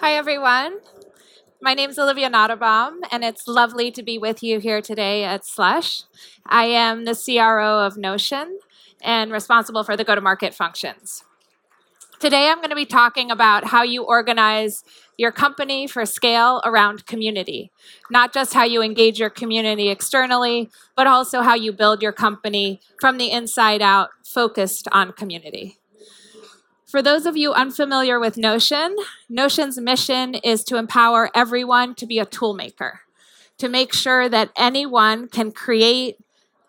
Hi, everyone. My name is Olivia Nottebohm, and it's lovely to be with you here today at Slush. I am the CRO of Notion and responsible for the go to market functions. Today, I'm going to be talking about how you organize your company for scale around community, not just how you engage your community externally, but also how you build your company from the inside out, focused on community. For those of you unfamiliar with Notion, Notion's mission is to empower everyone to be a toolmaker, to make sure that anyone can create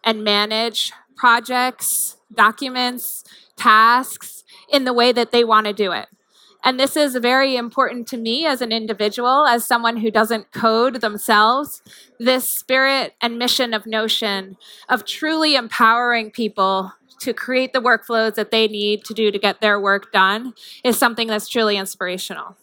and manage projects, documents, tasks in the way that they want to do it. And this is very important to me as an individual, as someone who doesn't code themselves. This spirit and mission of Notion of truly empowering people to create the workflows that they need to do to get their work done is something that's truly inspirational.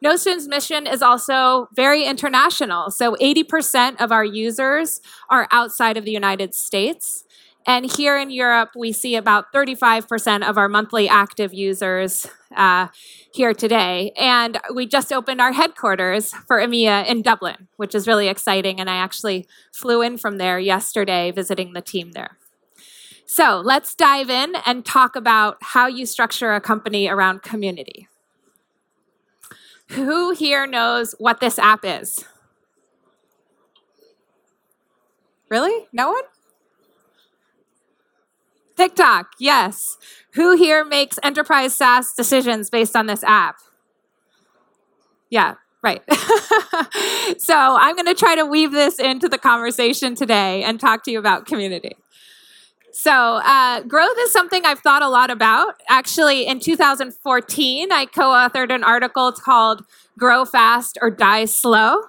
Notion's mission is also very international. So 80% of our users are outside of the United States. And here in Europe, we see about 35% of our monthly active users uh, here today. And we just opened our headquarters for EMEA in Dublin, which is really exciting. And I actually flew in from there yesterday visiting the team there. So let's dive in and talk about how you structure a company around community. Who here knows what this app is? Really? No one? TikTok, yes. Who here makes enterprise SaaS decisions based on this app? Yeah, right. so I'm going to try to weave this into the conversation today and talk to you about community. So, uh, growth is something I've thought a lot about. Actually, in 2014, I co authored an article called Grow Fast or Die Slow.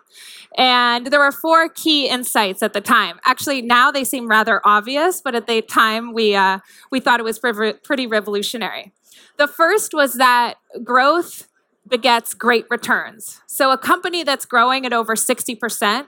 And there were four key insights at the time. Actually, now they seem rather obvious, but at the time we, uh, we thought it was pretty revolutionary. The first was that growth begets great returns. So a company that's growing at over 60%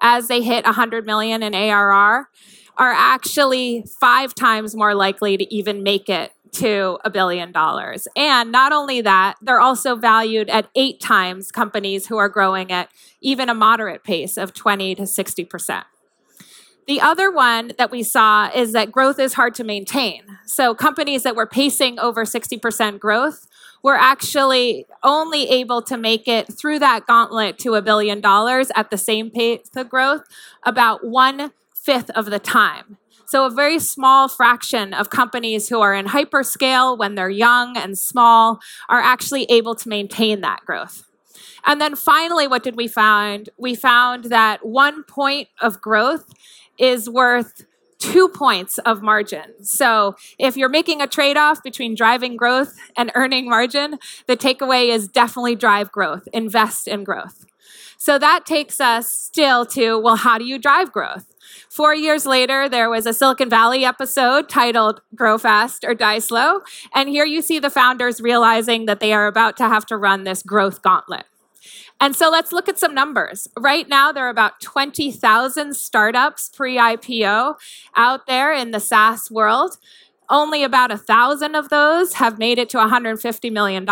as they hit 100 million in ARR are actually five times more likely to even make it to a billion dollars. And not only that, they're also valued at eight times companies who are growing at even a moderate pace of 20 to 60%. The other one that we saw is that growth is hard to maintain. So companies that were pacing over 60% growth were actually only able to make it through that gauntlet to a billion dollars at the same pace of growth about one fifth of the time. So, a very small fraction of companies who are in hyperscale when they're young and small are actually able to maintain that growth. And then finally, what did we find? We found that one point of growth is worth two points of margin. So if you're making a trade off between driving growth and earning margin, the takeaway is definitely drive growth, invest in growth. So that takes us still to well, how do you drive growth? Four years later, there was a Silicon Valley episode titled Grow Fast or Die Slow. And here you see the founders realizing that they are about to have to run this growth gauntlet. And so let's look at some numbers. Right now, there are about 20,000 startups pre IPO out there in the SaaS world. Only about a thousand of those have made it to $150 million.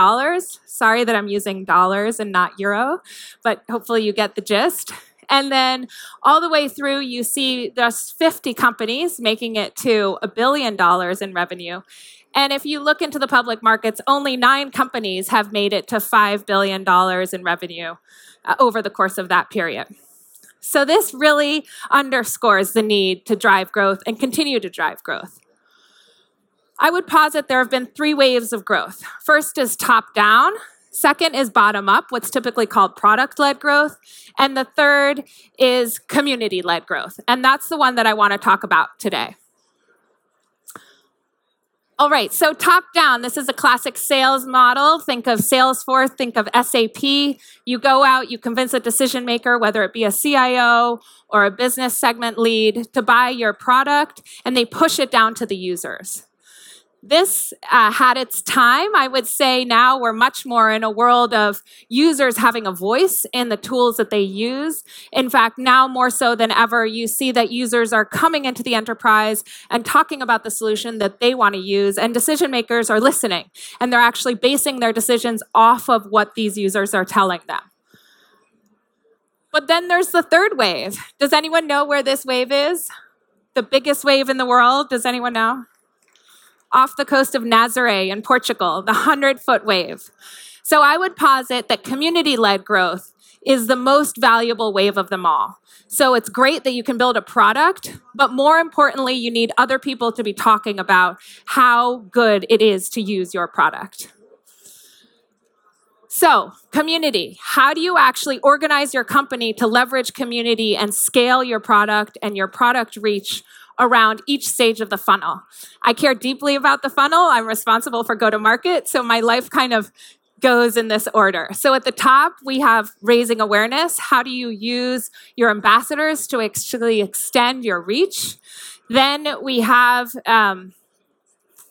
Sorry that I'm using dollars and not euro, but hopefully you get the gist. And then all the way through, you see there's 50 companies making it to a billion dollars in revenue. And if you look into the public markets, only nine companies have made it to $5 billion in revenue uh, over the course of that period. So, this really underscores the need to drive growth and continue to drive growth. I would posit there have been three waves of growth. First is top down, Second is bottom up, what's typically called product led growth. And the third is community led growth. And that's the one that I want to talk about today. All right, so top down, this is a classic sales model. Think of Salesforce, think of SAP. You go out, you convince a decision maker, whether it be a CIO or a business segment lead, to buy your product, and they push it down to the users. This uh, had its time. I would say now we're much more in a world of users having a voice in the tools that they use. In fact, now more so than ever, you see that users are coming into the enterprise and talking about the solution that they want to use, and decision makers are listening and they're actually basing their decisions off of what these users are telling them. But then there's the third wave. Does anyone know where this wave is? The biggest wave in the world? Does anyone know? Off the coast of Nazaré in Portugal, the 100 foot wave. So I would posit that community led growth is the most valuable wave of them all. So it's great that you can build a product, but more importantly, you need other people to be talking about how good it is to use your product. So, community. How do you actually organize your company to leverage community and scale your product and your product reach around each stage of the funnel. I care deeply about the funnel. I'm responsible for go to market. So my life kind of goes in this order. So at the top, we have raising awareness. How do you use your ambassadors to actually extend your reach? Then we have um,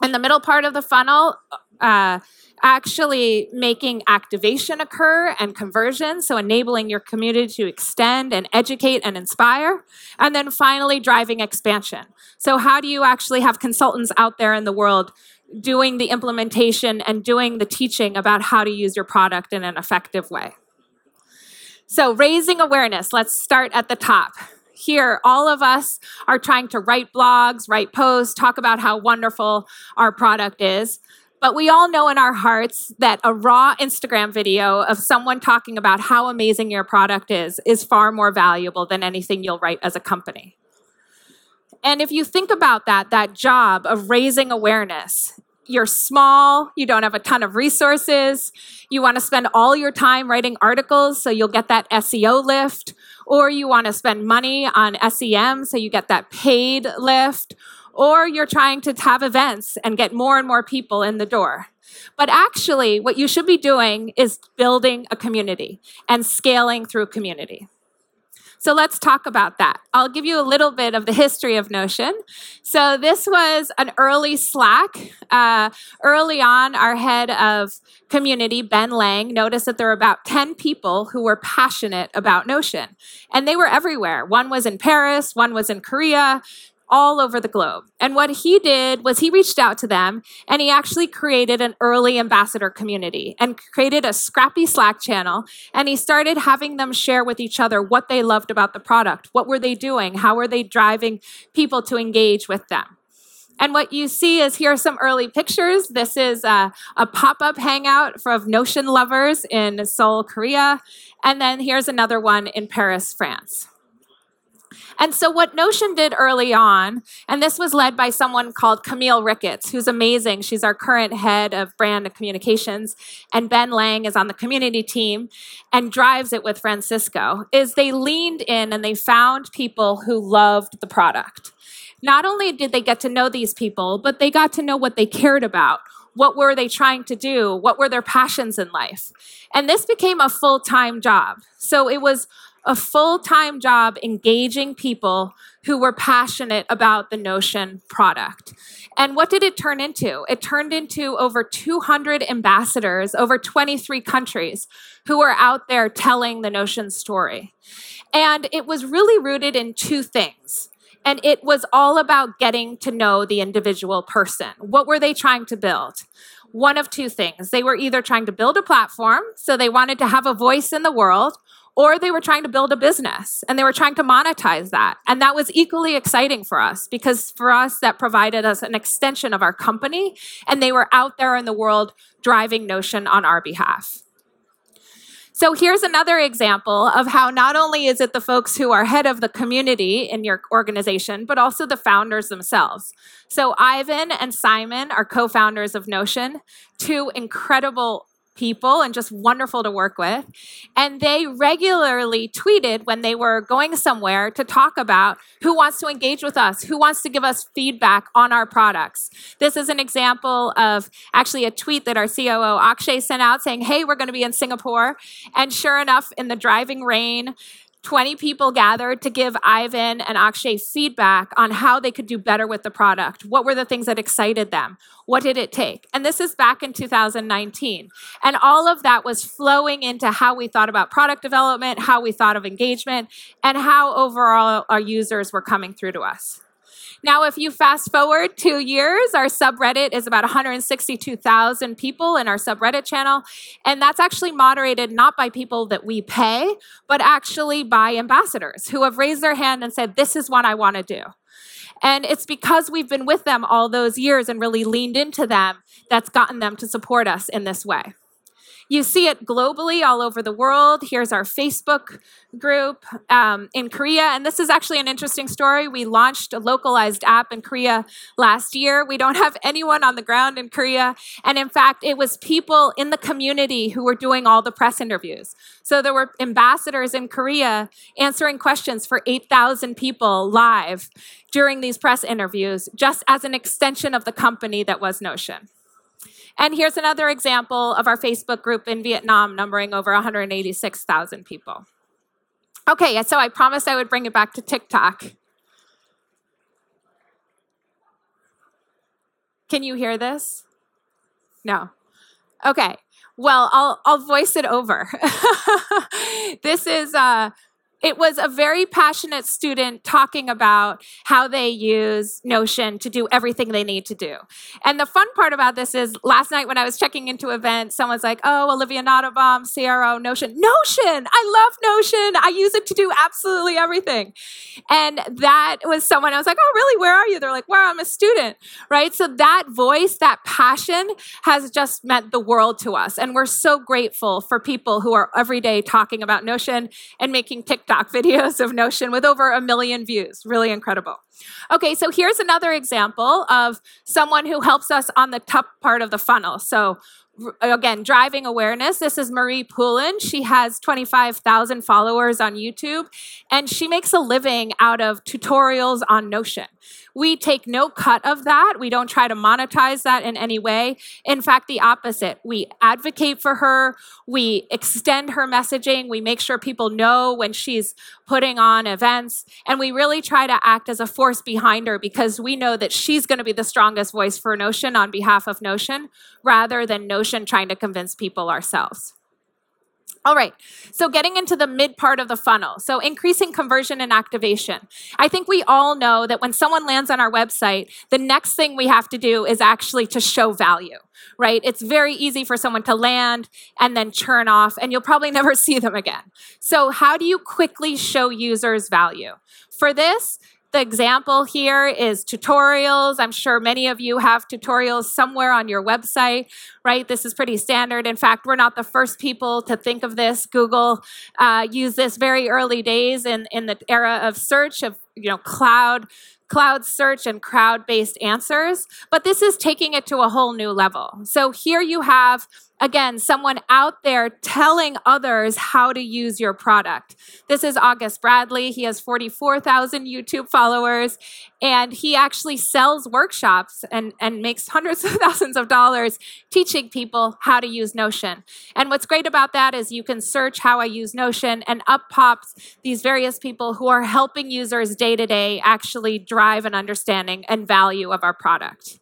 in the middle part of the funnel, uh, actually making activation occur and conversion, so enabling your community to extend and educate and inspire. And then finally, driving expansion. So, how do you actually have consultants out there in the world doing the implementation and doing the teaching about how to use your product in an effective way? So, raising awareness, let's start at the top here, all of us are trying to write blogs, write posts, talk about how wonderful our product is. But we all know in our hearts that a raw Instagram video of someone talking about how amazing your product is is far more valuable than anything you'll write as a company. And if you think about that, that job of raising awareness, you're small, you don't have a ton of resources, you want to spend all your time writing articles so you'll get that SEO lift, or you want to spend money on SEM so you get that paid lift, or you're trying to have events and get more and more people in the door. But actually, what you should be doing is building a community and scaling through community. So let's talk about that. I'll give you a little bit of the history of Notion. So this was an early Slack. Uh, early on, our head of community, Ben Lang, noticed that there were about 10 people who were passionate about Notion. And they were everywhere. One was in Paris, one was in Korea, all over the globe. And what he did was he reached out to them and he actually created an early ambassador community and created a scrappy Slack channel. And he started having them share with each other what they loved about the product. What were they doing? How were they driving people to engage with them? And what you see is here are some early pictures. This is a, a pop up hangout of Notion lovers in Seoul, Korea. And then here's another one in Paris, France. And so, what Notion did early on, and this was led by someone called Camille Ricketts, who's amazing. She's our current head of brand and communications, and Ben Lang is on the community team and drives it with Francisco. Is they leaned in and they found people who loved the product. Not only did they get to know these people, but they got to know what they cared about. What were they trying to do? What were their passions in life? And this became a full time job. So it was a full time job engaging people who were passionate about the Notion product. And what did it turn into? It turned into over 200 ambassadors, over 23 countries who were out there telling the Notion story. And it was really rooted in two things. And it was all about getting to know the individual person. What were they trying to build? One of two things. They were either trying to build a platform, so they wanted to have a voice in the world, or they were trying to build a business and they were trying to monetize that. And that was equally exciting for us because for us, that provided us an extension of our company and they were out there in the world driving Notion on our behalf. So here's another example of how not only is it the folks who are head of the community in your organization, but also the founders themselves. So Ivan and Simon are co founders of Notion, two incredible people and just wonderful to work with. And they regularly tweeted when they were going somewhere to talk about who wants to engage with us, who wants to give us feedback on our products. This is an example of actually a tweet that our COO Akshay sent out saying, Hey, we're going to be in Singapore. And sure enough, in the driving rain, 20 people gathered to give Ivan and Akshay feedback on how they could do better with the product. What were the things that excited them? What did it take? And this is back in 2019. And all of that was flowing into how we thought about product development, how we thought of engagement, and how overall our users were coming through to us. Now, if you fast forward two years, our subreddit is about 162,000 people in our subreddit channel. And that's actually moderated not by people that we pay, but actually by ambassadors who have raised their hand and said, This is what I want to do. And it's because we've been with them all those years and really leaned into them that's gotten them to support us in this way. You see it globally all over the world. Here's our Facebook group um, in Korea. And this is actually an interesting story. We launched a localized app in Korea last year. We don't have anyone on the ground in Korea. And in fact, it was people in the community who were doing all the press interviews. So there were ambassadors in Korea answering questions for 8,000 people live during these press interviews, just as an extension of the company that was Notion. And here's another example of our Facebook group in Vietnam, numbering over 186,000 people. Okay, so I promised I would bring it back to TikTok. Can you hear this? No. Okay. Well, I'll I'll voice it over. this is uh it was a very passionate student talking about how they use Notion to do everything they need to do. And the fun part about this is last night when I was checking into events, someone's like, oh, Olivia Nottebohm, CRO, Notion. Notion! I love Notion. I use it to do absolutely everything. And that was someone I was like, oh, really? Where are you? They're like, where well, I'm a student, right? So that voice, that passion has just meant the world to us. And we're so grateful for people who are every day talking about Notion and making TikTok TikTok videos of Notion with over a million views. Really incredible. Okay, so here's another example of someone who helps us on the top part of the funnel. So again, driving awareness. This is Marie Poulin. She has 25,000 followers on YouTube, and she makes a living out of tutorials on Notion. We take no cut of that. We don't try to monetize that in any way. In fact, the opposite. We advocate for her. We extend her messaging. We make sure people know when she's putting on events. And we really try to act as a force behind her because we know that she's going to be the strongest voice for Notion on behalf of Notion rather than Notion trying to convince people ourselves. All right, so getting into the mid part of the funnel. So increasing conversion and activation. I think we all know that when someone lands on our website, the next thing we have to do is actually to show value, right? It's very easy for someone to land and then churn off, and you'll probably never see them again. So, how do you quickly show users value? For this, the example here is tutorials. I'm sure many of you have tutorials somewhere on your website, right? This is pretty standard. In fact, we're not the first people to think of this. Google uh, used this very early days in, in the era of search, of you know, cloud cloud search and crowd based answers, but this is taking it to a whole new level. So here you have again, someone out there telling others how to use your product. This is August Bradley. He has 44,000 YouTube followers, and he actually sells workshops and, and makes hundreds of thousands of dollars teaching people how to use Notion. And what's great about that is you can search how I use Notion, and up pops these various people who are helping users day to day actually drive an understanding and value of our product.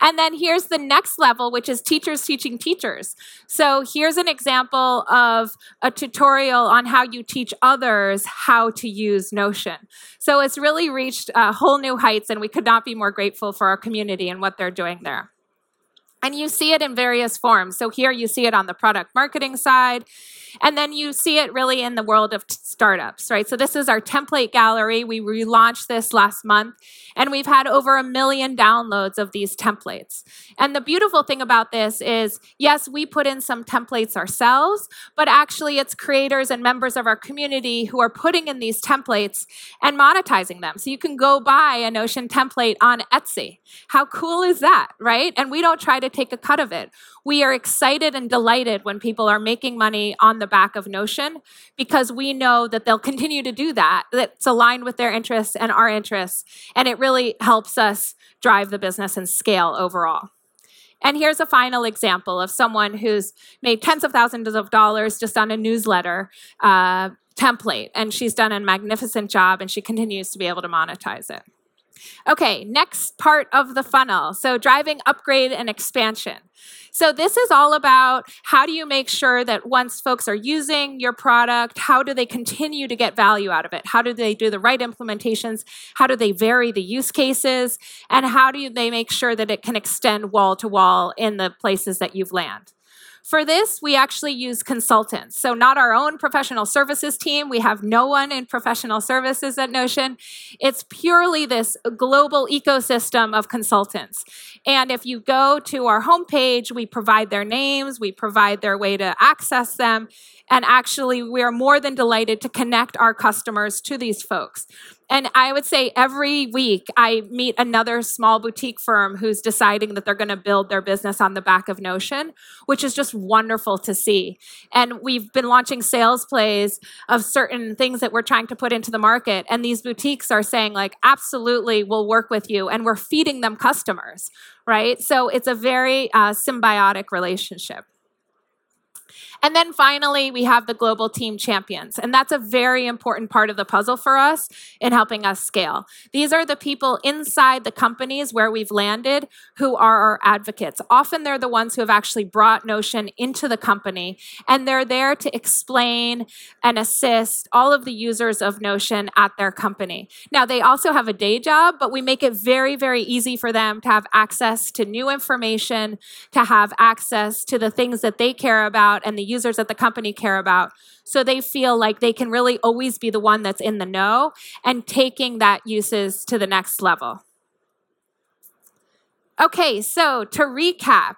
And then here's the next level, which is teachers teaching teachers. So here's an example of a tutorial on how you teach others how to use Notion. So it's really reached uh, whole new heights, and we could not be more grateful for our community and what they're doing there. And you see it in various forms. So here you see it on the product marketing side. And then you see it really in the world of t- startups, right? So this is our template gallery. We relaunched this last month and we've had over a million downloads of these templates. And the beautiful thing about this is yes, we put in some templates ourselves, but actually it's creators and members of our community who are putting in these templates and monetizing them. So you can go buy a Notion template on Etsy. How cool is that, right? And we don't try to take a cut of it. We are excited and delighted when people are making money on the back of Notion because we know that they'll continue to do that. That's aligned with their interests and our interests. And it really helps us drive the business and scale overall. And here's a final example of someone who's made tens of thousands of dollars just on a newsletter uh, template, and she's done a magnificent job, and she continues to be able to monetize it. Okay, next part of the funnel. So, driving upgrade and expansion. So, this is all about how do you make sure that once folks are using your product, how do they continue to get value out of it? How do they do the right implementations? How do they vary the use cases? And how do they make sure that it can extend wall to wall in the places that you've landed? For this, we actually use consultants. So, not our own professional services team. We have no one in professional services at Notion. It's purely this global ecosystem of consultants. And if you go to our homepage, we provide their names, we provide their way to access them. And actually, we are more than delighted to connect our customers to these folks. And I would say every week I meet another small boutique firm who's deciding that they're going to build their business on the back of Notion, which is just wonderful to see. And we've been launching sales plays of certain things that we're trying to put into the market. And these boutiques are saying, like, absolutely, we'll work with you. And we're feeding them customers, right? So it's a very uh, symbiotic relationship. And then finally, we have the global team champions. And that's a very important part of the puzzle for us in helping us scale. These are the people inside the companies where we've landed who are our advocates. Often they're the ones who have actually brought Notion into the company, and they're there to explain and assist all of the users of Notion at their company. Now, they also have a day job, but we make it very, very easy for them to have access to new information, to have access to the things that they care about and the users that the company care about. So they feel like they can really always be the one that's in the know and taking that uses to the next level. Okay, so to recap,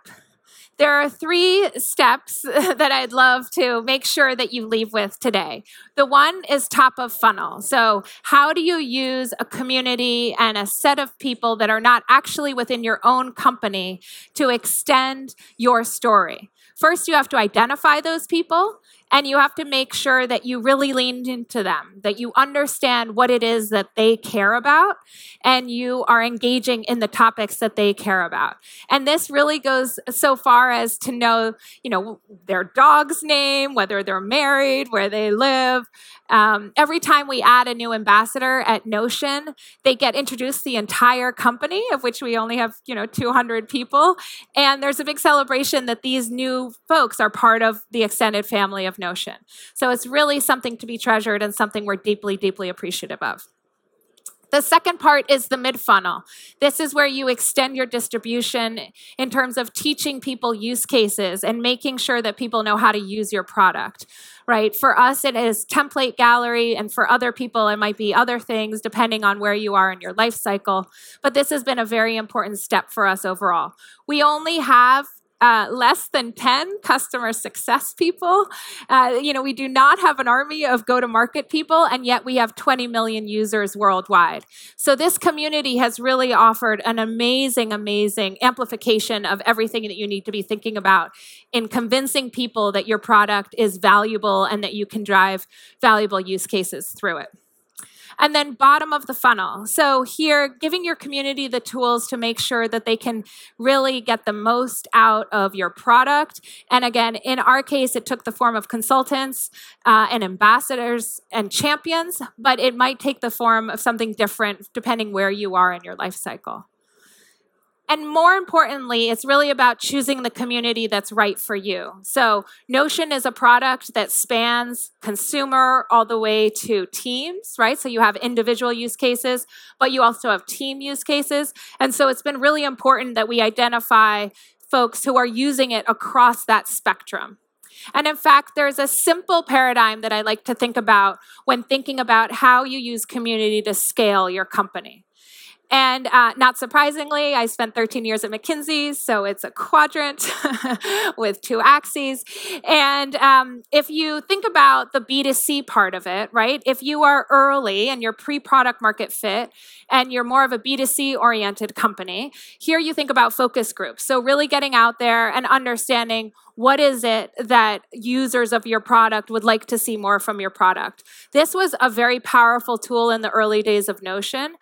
there are three steps that I'd love to make sure that you leave with today. The one is top of funnel. So, how do you use a community and a set of people that are not actually within your own company to extend your story? First, you have to identify those people and you have to make sure that you really lean into them, that you understand what it is that they care about, and you are engaging in the topics that they care about. And this really goes so far as to know, you know, their dog's name, whether they're married, where they live, um, every time we add a new ambassador at Notion, they get introduced the entire company, of which we only have, you know, 200 people. And there's a big celebration that these new folks are part of the extended family of Notion. So it's really something to be treasured and something we're deeply, deeply appreciative of. The second part is the mid funnel. This is where you extend your distribution in terms of teaching people use cases and making sure that people know how to use your product, right? For us, it is template gallery, and for other people, it might be other things depending on where you are in your life cycle. But this has been a very important step for us overall. We only have uh, less than 10 customer success people. Uh, you know, we do not have an army of go to market people, and yet we have 20 million users worldwide. So, this community has really offered an amazing, amazing amplification of everything that you need to be thinking about in convincing people that your product is valuable and that you can drive valuable use cases through it. And then bottom of the funnel. So here, giving your community the tools to make sure that they can really get the most out of your product. And again, in our case, it took the form of consultants uh, and ambassadors and champions, but it might take the form of something different depending where you are in your life cycle. And more importantly, it's really about choosing the community that's right for you. So, Notion is a product that spans consumer all the way to teams, right? So, you have individual use cases, but you also have team use cases. And so, it's been really important that we identify folks who are using it across that spectrum. And in fact, there's a simple paradigm that I like to think about when thinking about how you use community to scale your company. And uh, not surprisingly, I spent 13 years at McKinsey, so it's a quadrant with two axes. And um, if you think about the B2C part of it, right? If you are early and you're pre product market fit and you're more of a B2C oriented company, here you think about focus groups. So, really getting out there and understanding what is it that users of your product would like to see more from your product. This was a very powerful tool in the early days of Notion.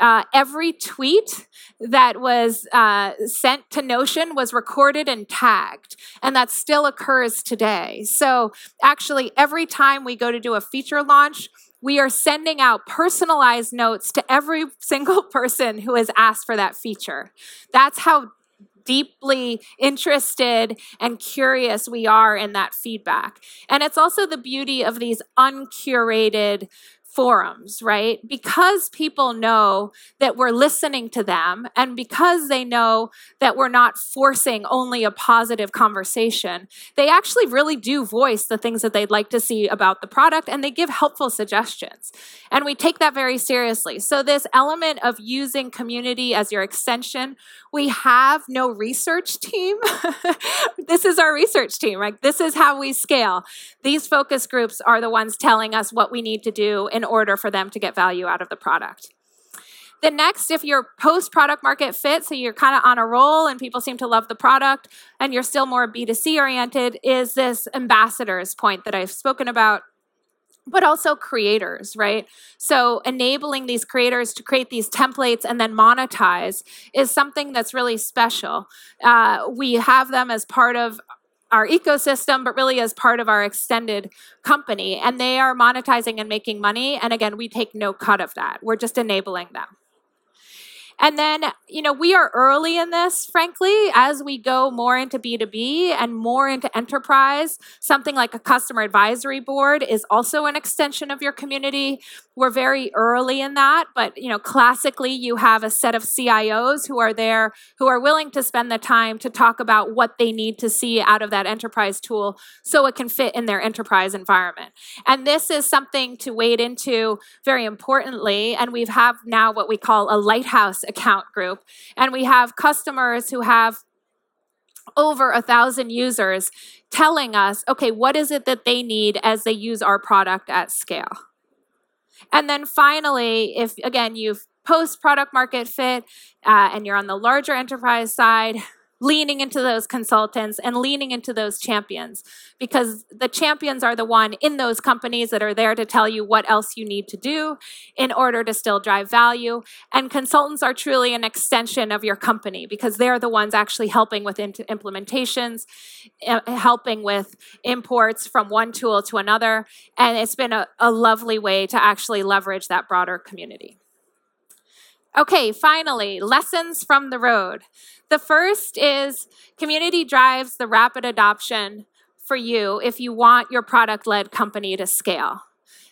Uh, every every tweet that was uh, sent to Notion was recorded and tagged. And that still occurs today. So actually, every time we go to do a feature launch, we are sending out personalized notes to every single person who has asked for that feature. That's how deeply interested and curious we are in that feedback. And it's also the beauty of these uncurated forums, right? Because people know that we're listening to them and because they know that we're not forcing only a positive conversation, they actually really do voice the things that they'd like to see about the product and they give helpful suggestions. And we take that very seriously. So, this element of using community as your extension, we have no research team. this is our research team, right? This is how we scale. These focus groups are the ones telling us what we need to do in order for them to get value out of the product. The next, if you're post product market fit, so you're kind of on a roll and people seem to love the product and you're still more B2C oriented, is this ambassadors point that I've spoken about but also creators, right? So enabling these creators to create these templates and then monetize is something that's really special. Uh, we have them as part of our ecosystem, but really as part of our extended company. And they are monetizing and making money. And again, we take no cut of that. We're just enabling them. And then, you know, we are early in this, frankly, as we go more into B2B and more into enterprise. Something like a customer advisory board is also an extension of your community. We're very early in that, but, you know, classically, you have a set of CIOs who are there who are willing to spend the time to talk about what they need to see out of that enterprise tool so it can fit in their enterprise environment. And this is something to wade into very importantly. And we have now what we call a lighthouse account group. And we have customers who have over a thousand users telling us, okay, what is it that they need as they use our product at scale? And then finally, if again, you've post product market fit uh, and you're on the larger enterprise side, leaning into those consultants and leaning into those champions because the champions are the one in those companies that are there to tell you what else you need to do in order to still drive value. And consultants are truly an extension of your company because they're the ones actually helping with implementations uh, helping with imports from one tool to another. And it's been a, a lovely way to actually leverage that broader community Okay, finally, lessons from the road. The first is community drives the rapid adoption for you if you want your product led company to scale.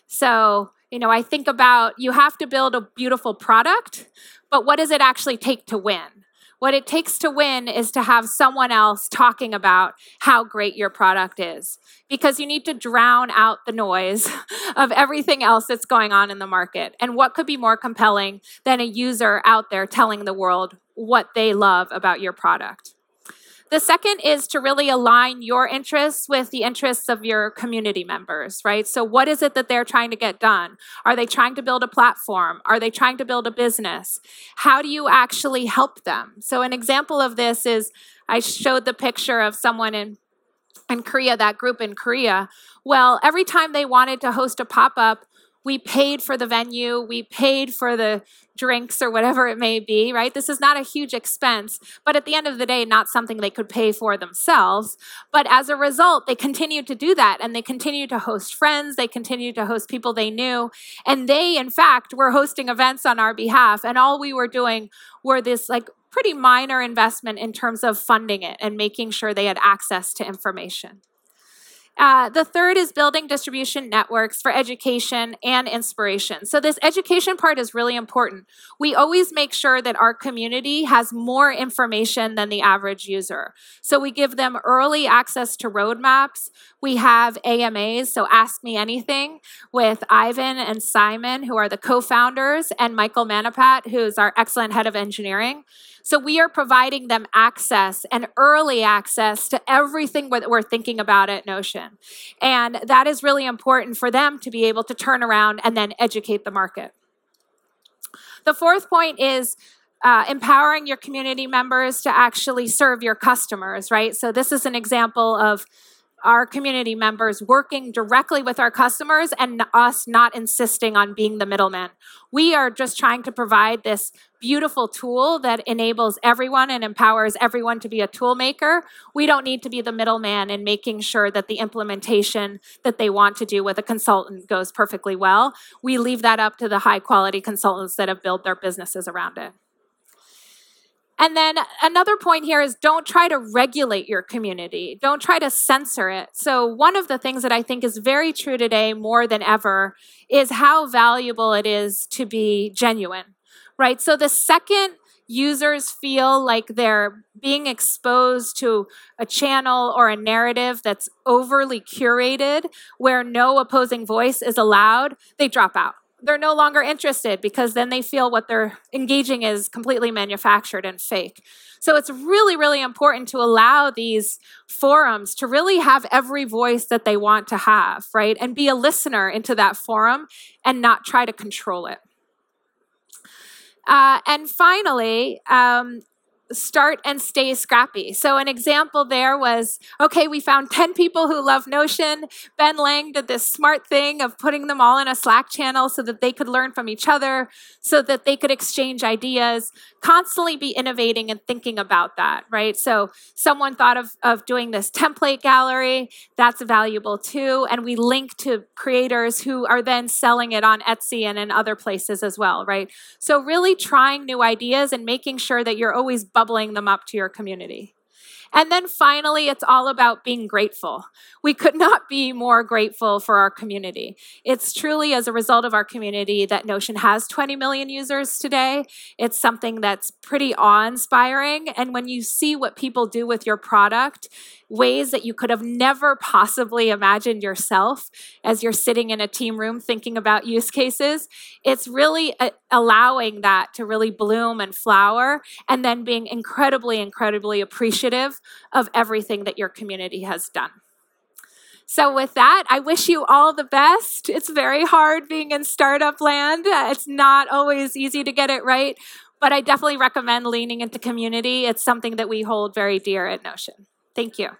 So, you know, I think about you have to build a beautiful product, but what does it actually take to win? What it takes to win is to have someone else talking about how great your product is because you need to drown out the noise of everything else that's going on in the market. And what could be more compelling than a user out there telling the world what they love about your product? The second is to really align your interests with the interests of your community members, right? So, what is it that they're trying to get done? Are they trying to build a platform? Are they trying to build a business? How do you actually help them? So, an example of this is I showed the picture of someone in in Korea, that group in Korea. Well, every time they wanted to host a pop up, we paid for the venue, we paid for the drinks or whatever it may be, right? This is not a huge expense, but at the end of the day, not something they could pay for themselves. But as a result, they continued to do that and they continued to host friends, they continued to host people they knew. And they, in fact, were hosting events on our behalf. And all we were doing were this like pretty minor investment in terms of funding it and making sure they had access to information. Uh, the third is building distribution networks for education and inspiration. So, this education part is really important. We always make sure that our community has more information than the average user. So, we give them early access to roadmaps. We have AMAs, so Ask Me Anything, with Ivan and Simon, who are the co founders, and Michael Manapat, who's our excellent head of engineering. So we are providing them access and early access to everything that we're thinking about at Notion. And that is really important for them to be able to turn around and then educate the market. The fourth point is uh, empowering your community members to actually serve your customers, right? So this is an example of our community members working directly with our customers and us not insisting on being the middleman. We are just trying to provide this beautiful tool that enables everyone and empowers everyone to be a tool maker. We don't need to be the middleman in making sure that the implementation that they want to do with a consultant goes perfectly well. We leave that up to the high quality consultants that have built their businesses around it. And then another point here is don't try to regulate your community. Don't try to censor it. So, one of the things that I think is very true today more than ever is how valuable it is to be genuine, right? So, the second users feel like they're being exposed to a channel or a narrative that's overly curated where no opposing voice is allowed, they drop out they're no longer interested because then they feel what they're engaging is completely manufactured and fake. So it's really, really important to allow these forums to really have every voice that they want to have, right? And be a listener into that forum and not try to control it. Uh, and finally, um, start and stay scrappy. So, an example there was okay, we found 10 people who love Notion. Ben Lang did this smart thing of putting them all in a Slack channel so that they could learn from each other, so that they could exchange ideas, constantly be innovating and thinking about that, right? So, someone thought of, of doing this template gallery. That's valuable too. And we link to creators who are then selling it on Etsy and in other places as well, right? So, really trying new ideas and making sure that you're always bubbling them up to your community. And then finally, it's all about being grateful. We could not be more grateful for our community. It's truly as a result of our community that Notion has 20 million users today. It's something that's pretty awe inspiring. And when you see what people do with your product, ways that you could have never possibly imagined yourself as you're sitting in a team room thinking about use cases. It's really a- uh, allowing that to really bloom and flower, and then being incredibly, incredibly appreciative of everything that your community has done. So, with that, I wish you all the best. It's very hard being in startup land. It's not always easy to get it right, but I definitely recommend leaning into community. It's something that we hold very dear at Notion. Thank you.